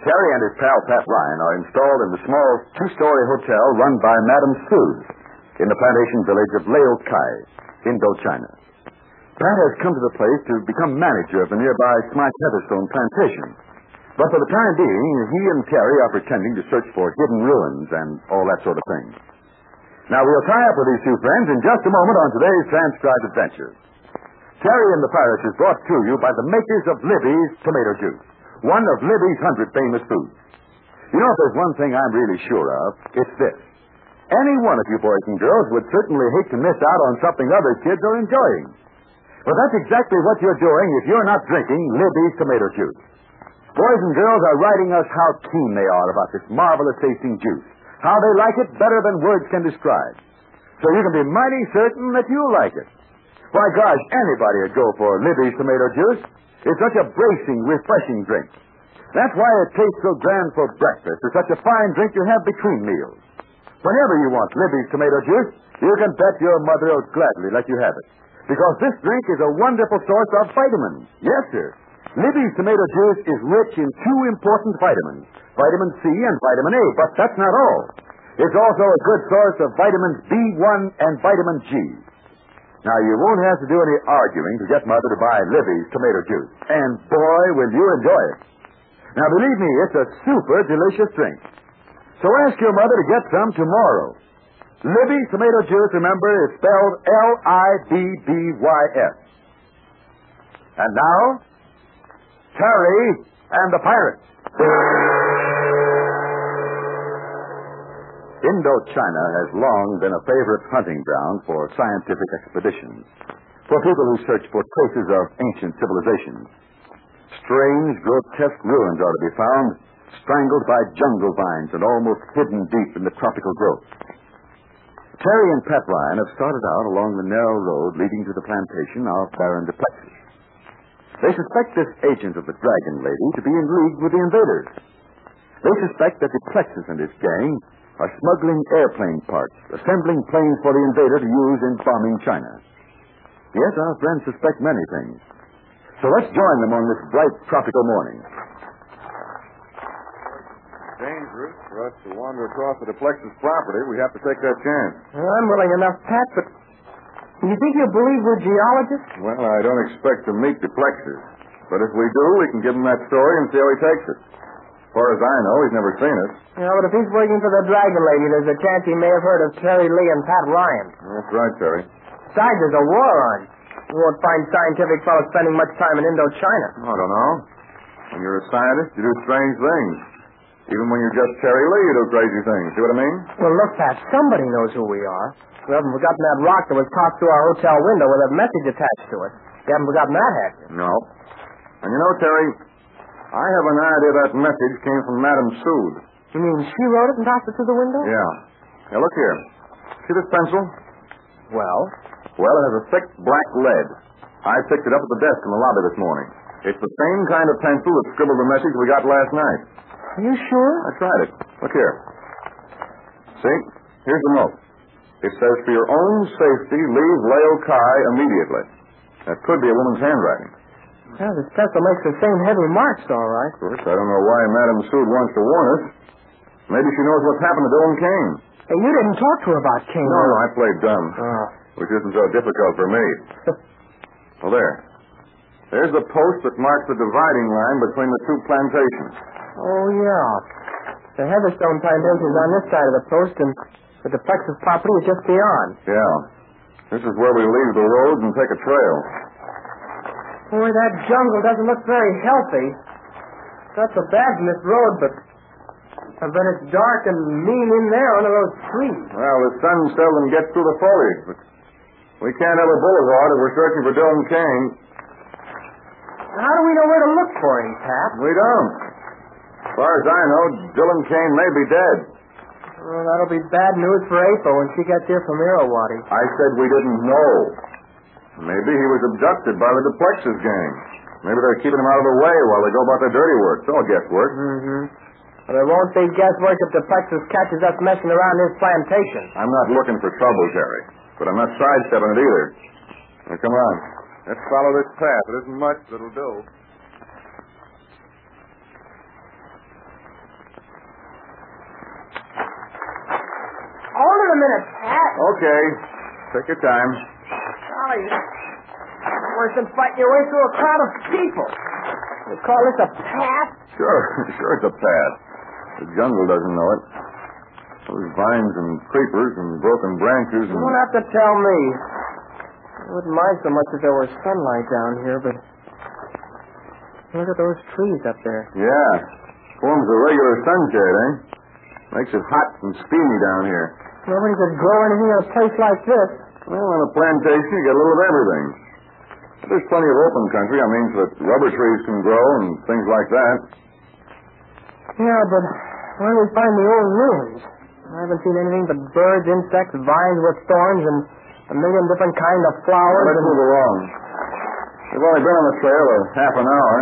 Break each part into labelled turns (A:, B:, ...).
A: Terry and his pal Pat Ryan are installed in the small two-story hotel run by Madame Suze in the plantation village of Leo Kai, Indochina. Pat has come to the place to become manager of the nearby Smythe Heatherstone plantation. But for the time being, he and Terry are pretending to search for hidden ruins and all that sort of thing. Now, we'll tie up with these two friends in just a moment on today's transcribed adventure. Terry and the Pirates is brought to you by the makers of Libby's tomato juice, one of Libby's hundred famous foods. You know, if there's one thing I'm really sure of, it's this. Any one of you boys and girls would certainly hate to miss out on something other kids are enjoying. But that's exactly what you're doing if you're not drinking Libby's tomato juice. Boys and girls are writing us how keen they are about this marvelous tasting juice, how they like it better than words can describe. So you can be mighty certain that you'll like it. Why, gosh, anybody would go for Libby's tomato juice. It's such a bracing, refreshing drink. That's why it tastes so grand for breakfast. It's such a fine drink you have between meals. Whenever you want Libby's tomato juice, you can bet your mother will gladly let you have it. Because this drink is a wonderful source of vitamins. Yes, sir. Libby's tomato juice is rich in two important vitamins, vitamin C and vitamin A, but that's not all. It's also a good source of vitamins B1 and vitamin G. Now, you won't have to do any arguing to get Mother to buy Libby's tomato juice. And boy, will you enjoy it. Now, believe me, it's a super delicious drink. So ask your mother to get some tomorrow. Libby's tomato juice, remember, is spelled L-I-B-B-Y-S. And now, Terry and the Pirates. Indochina has long been a favorite hunting ground for scientific expeditions, for people who search for traces of ancient civilizations. Strange, grotesque ruins are to be found, strangled by jungle vines and almost hidden deep in the tropical growth. Terry and Pat Ryan have started out along the narrow road leading to the plantation of Baron Duplexus. They suspect this agent of the Dragon Lady to be in league with the invaders. They suspect that Duplexus and his gang are smuggling airplane parts, assembling planes for the invader to use in bombing China. Yes, our friends suspect many things. So let's join them on this bright tropical morning.
B: Dangerous for us to wander across the Duplexus property. We have to take that chance.
C: Well, I'm willing enough, Pat, but you think you'll believe we're geologists?
B: Well, I don't expect to meet Duplexus. But if we do, we can give him that story and see how he takes it. As far as I know, he's never seen us.
C: Yeah, but if he's working for the Dragon Lady, there's a chance he may have heard of Terry Lee and Pat Ryan.
B: That's right, Terry.
C: Besides, there's a war on. You won't find scientific fellows spending much time in Indochina.
B: I don't know. When you're a scientist, you do strange things. Even when you're just Terry Lee, you do crazy things. See what I mean?
C: Well, look, Pat, somebody knows who we are. We haven't forgotten that rock that was tossed through our hotel window with a message attached to it. You haven't forgotten that, have you?
B: No. And you know, Terry, I have an idea that message came from Madame Sood.
C: You mean she wrote it and tossed it through the window?
B: Yeah. Now, look here. See this pencil?
C: Well,
B: Well, it has a thick black lead. I picked it up at the desk in the lobby this morning. It's the same kind of pencil that scribbled the message we got last night.
C: are you sure?
B: I tried it. Look here. See? Here's the note. It says, for your own safety, leave Leo Kai immediately. That could be a woman's handwriting.
C: Well, this pencil makes the same heavy marks, all right.
B: Of course, I don't know why Madame Sood wants to warn us. Maybe she knows what's happened to Dylan Kane.
C: Hey, you didn't talk to her about Kane.
B: No, no, I played dumb,
C: Oh.
B: which isn't so difficult for me. well, there. There's the post that marks the dividing line between the two plantations.
C: Oh, yeah. The Heatherstone plantation is on this side of the post, and the Duplexus property is just beyond.
B: Yeah. This is where we leave the road and take a trail.
C: Boy, that jungle doesn't look very healthy. Not so bad from this road, but but it's dark and mean in there under those trees.
B: Well, the sun seldom gets through the foliage, but we can't have a boulevard if we're searching for Dylan Kane.
C: How do we know where to look for him, Pat?
B: We don't. As far as I know, Dylan Kane may be dead.
C: Well, that'll be bad news for April when she gets here from Irrawaddy.
B: I said we didn't know. Maybe he was abducted by the Duplexus gang. Maybe they're keeping him out of the way while they go about their dirty work. It's all guesswork.
C: Mm-hmm. But it won't be guesswork if Duplexus catches us messing around his plantation.
B: I'm not looking for trouble, Jerry. But I'm not sidestepping it either. Now, come on. Let's follow this path. It isn't much that'll do.
C: Hold it a minute, Pat.
B: Okay. Take your time.
C: Golly, worse than fighting your way through a crowd of people. You call this a path?
B: Sure, sure it's a path. The jungle doesn't know it. Those vines and creepers and broken branches
C: You
B: and...
C: won't have to tell me. I wouldn't mind so much if there was sunlight down here, but look at those trees up there.
B: Yeah. Forms a regular sunshade, eh? Makes it hot and steamy down here.
C: Nobody could grow anything in a place like this.
B: Well, on a plantation, you get a little of everything. There's plenty of open country. I mean, that rubber trees can grow and things like that.
C: Yeah, but where do we find the old ruins? I haven't seen anything but birds, insects, vines with thorns, and a million different kind of flowers.
B: Let's move along. We've only been on the trail a half an hour.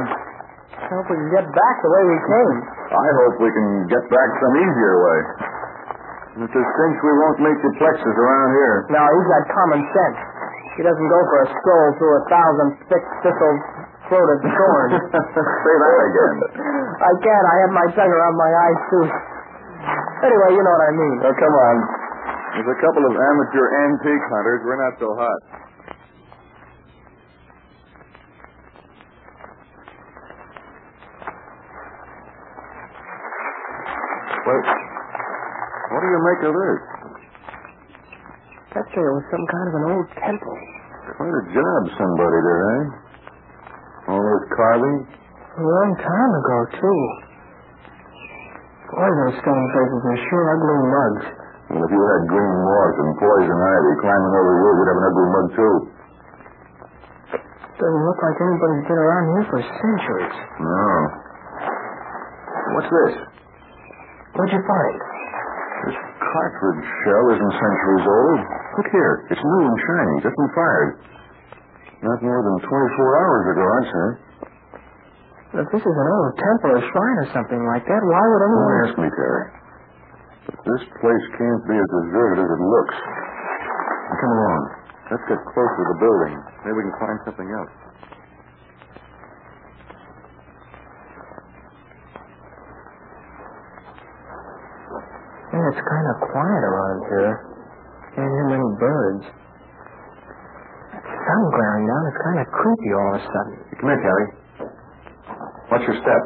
C: I hope we can get back the way we came.
B: I hope we can get back some easier way. It's a cinch we won't meet the plexus around here.
C: No, he's got common sense. He doesn't go for a stroll through a thousand thick thistle throated thorns.
B: Say that again.
C: I can't. I have my tongue around my eyes, too. Anyway, you know what I mean.
B: Oh, come on. There's a couple of amateur antique hunters. We're not so hot. Well, what do you make of this?
C: That sure was some kind of an old temple.
B: Quite a job somebody did, eh? All those carvings.
C: A long time ago, too. Boy, those stone faces are sure ugly mugs.
B: Well, if you had green moss and poison ivy climbing over you, you'd have an ugly mug, too.
C: Doesn't look like anybody's been around here for centuries.
B: No. What's this?
C: What'd you find?
B: This cartridge shell isn't centuries old. Look here. It's new and shiny, just been fired. Not more than 24 hours ago, I'd say.
C: If this is an old temple or shrine or something like that, why would anyone...
B: Don't ask me, Terry. But this place can't be as deserted as it looks. Come along. Let's get close to the building. Maybe we can find something else.
C: Yeah, it's kind of quiet around here. Can't hear many birds. That sun glaring down is kind of creepy all of a sudden.
B: Come here, Terry. What's your step?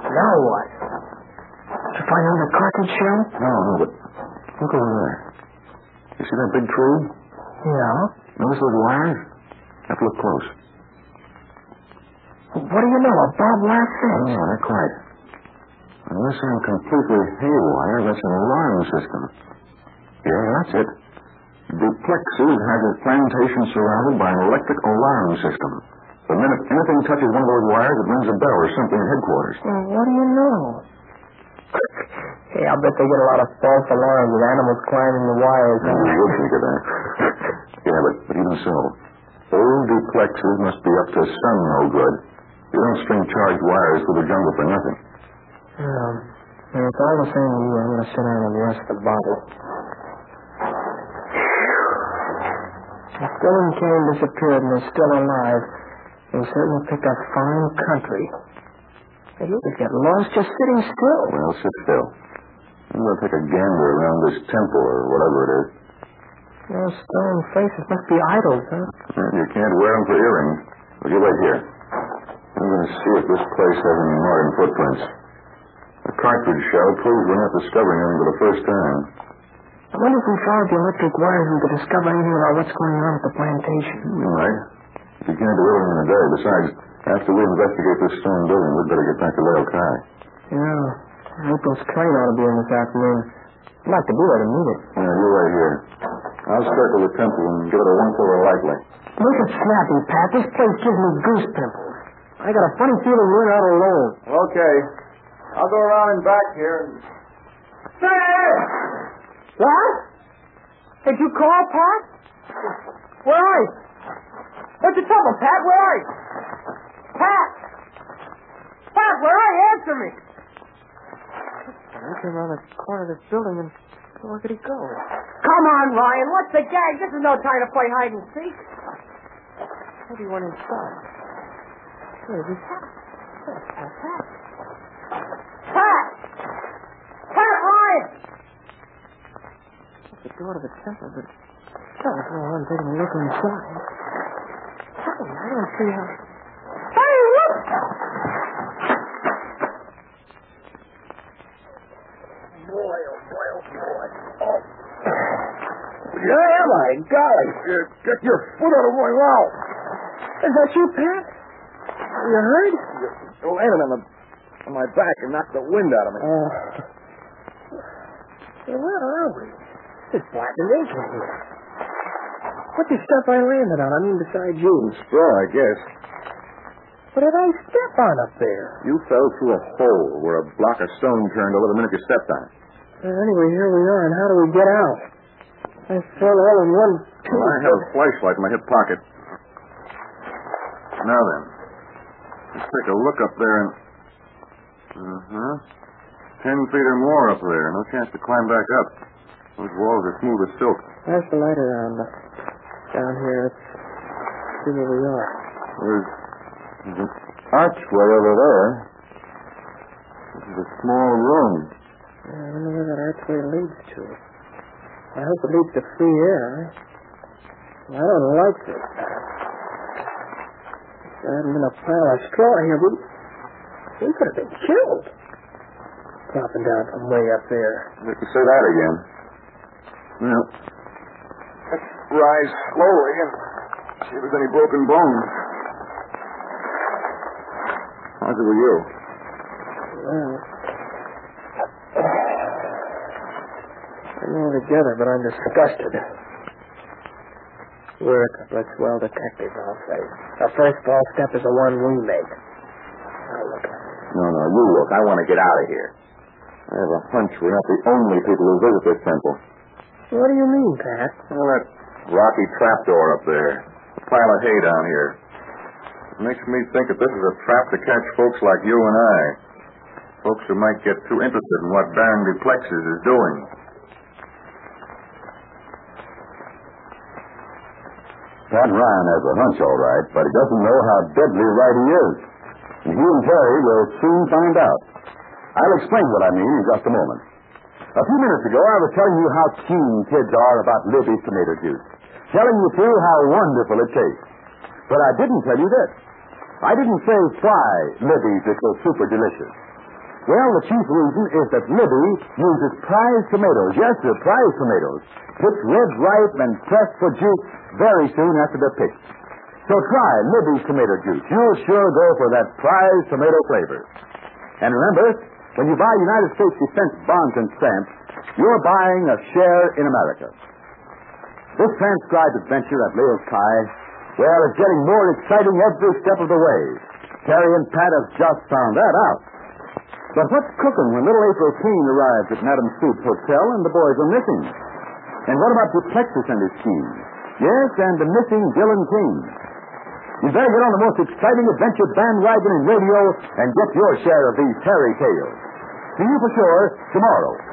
C: Now what? Did you find another cartridge shell?
B: No, no, but look over there. You see that big tree?
C: Yeah.
B: Notice those wires? Have to look close.
C: What do you know? A barbed wire fence?
B: Oh, no, not quite. Unless I'm completely haywire, that's an alarm system. Yeah, that's it. Duplexus has its plantation surrounded by an electric alarm system. The minute anything touches one of those wires, it rings a bell or something at headquarters.
C: Well, what do you know? hey, I'll bet they get a lot of false alarms with animals climbing the wires.
B: You would think of that. yeah, but, but even so, old Duplexus must be up to some no good. You don't string charged wires through the jungle for nothing.
C: Um, and it's all the same to you. I'm going to sit down and rest the body. If Dylan Kane disappeared and is still alive, he certainly picked a fine country. Hey, you could get lost just sitting still.
B: Well, sit still. I'm going to take a gander around this temple or whatever it is.
C: Those stone faces must be idols, huh?
B: You can't wear them for earrings. Well, you wait here. I'm going to see if this place has any modern footprints. The cartridge shell proves we're not discovering anything for the first time.
C: I wonder if we followed the electric wires, we could discover anything about what's going on at the plantation.
B: Hmm, all right. We you can't do everything in a day. Besides, after we investigate this stone building, we'd better get back to Leo Kai.
C: Yeah. April's train ought to be in this afternoon. I'd like to be there to meet it.
B: Yeah, you're right here. I'll circle the temple and give it a once over lightly.
C: Look at Snappy, Pat. This place gives me goose pimples. I got a funny feeling we're not alone.
B: Okay. I'll go around and back here and...
C: What? Did you call, Pat? Where are you? What's the trouble, Pat? Where are you? Pat! Pat, where are you? Answer me! I came around the corner of this building and where could he go? Come on, Ryan. What's the gag? This is no time to play hide and seek. Maybe he went inside. Where's he? Pat? Pat, Pat, Pat. Pat! Pat, Ryan! Door to the temple, but I was going on taking a look inside. I don't see how. Hey, look! Boy, oh boy, oh boy. Oh.
B: Where am I? Golly, get your foot out of my mouth.
C: Is that you, Pat? Are You hurt?
B: You landed on, the, on my back and knocked the wind out of me.
C: Oh. Hey, where are we? It's and ink in here. What's the stuff I landed on? I mean, besides you.
B: Straw, I guess.
C: What did I step on up there?
B: You fell through a hole where a block of stone turned over the minute you stepped on it.
C: Well, anyway, here we are, and how do we get out? I fell all in one
B: Well, I have a flashlight in my hip pocket. Now then, let's take a look up there and. Uh huh. Ten feet or more up there. No chance to climb back up. Those walls are smooth as silk.
C: Pass the light around. Down here. Let's see where we are.
B: There's, there's an archway over there. This is a small room.
C: Yeah, I wonder where that archway leads to. I hope it leads to free air. I don't like this. If there hadn't been a pile of straw here, we, we could have been killed. Dropping down from way up there.
B: Let me say that again. Well, let's rise slowly and see if there's any broken bones. How's it with you?
C: Well, I'm all together, but I'm disgusted. We're a swell detective, I'll say. The first false step is the one we make. Now look.
B: No, no, you look. I want to get out of here. I have a hunch we're not the only people who visit this temple.
C: What do you mean, Pat?
B: Well, that rocky trapdoor up there. A pile of hay down here. It makes me think that this is a trap to catch folks like you and I. Folks who might get too interested in what Baron Duplexus is doing.
A: Pat Ryan has a hunch, all right, but he doesn't know how deadly right he is. And he and Terry will soon find out. I'll explain what I mean in just a moment. A few minutes ago, I was telling you how keen kids are about Libby's tomato juice. Telling you, too, how wonderful it tastes. But I didn't tell you this. I didn't say why Libby's is so super delicious. Well, the chief reason is that Libby uses prize tomatoes. Yes, sir, prize tomatoes. Picked red ripe and pressed for juice very soon after they're picked. So try Libby's tomato juice. You'll sure go for that prize tomato flavor. And remember, when you buy United States Defense bonds and stamps, you're buying a share in America. This transcribed adventure at Leo's Kai, well, is getting more exciting every step of the way. Terry and Pat have just found that out. But what's cooking when little April Keene arrives at Madame Soup's hotel and the boys are missing? And what about Duplexus and his team? Yes, and the missing Dylan King. You better get on the most exciting adventure bandwagon in radio and get your share of these fairy tales. See you for sure tomorrow.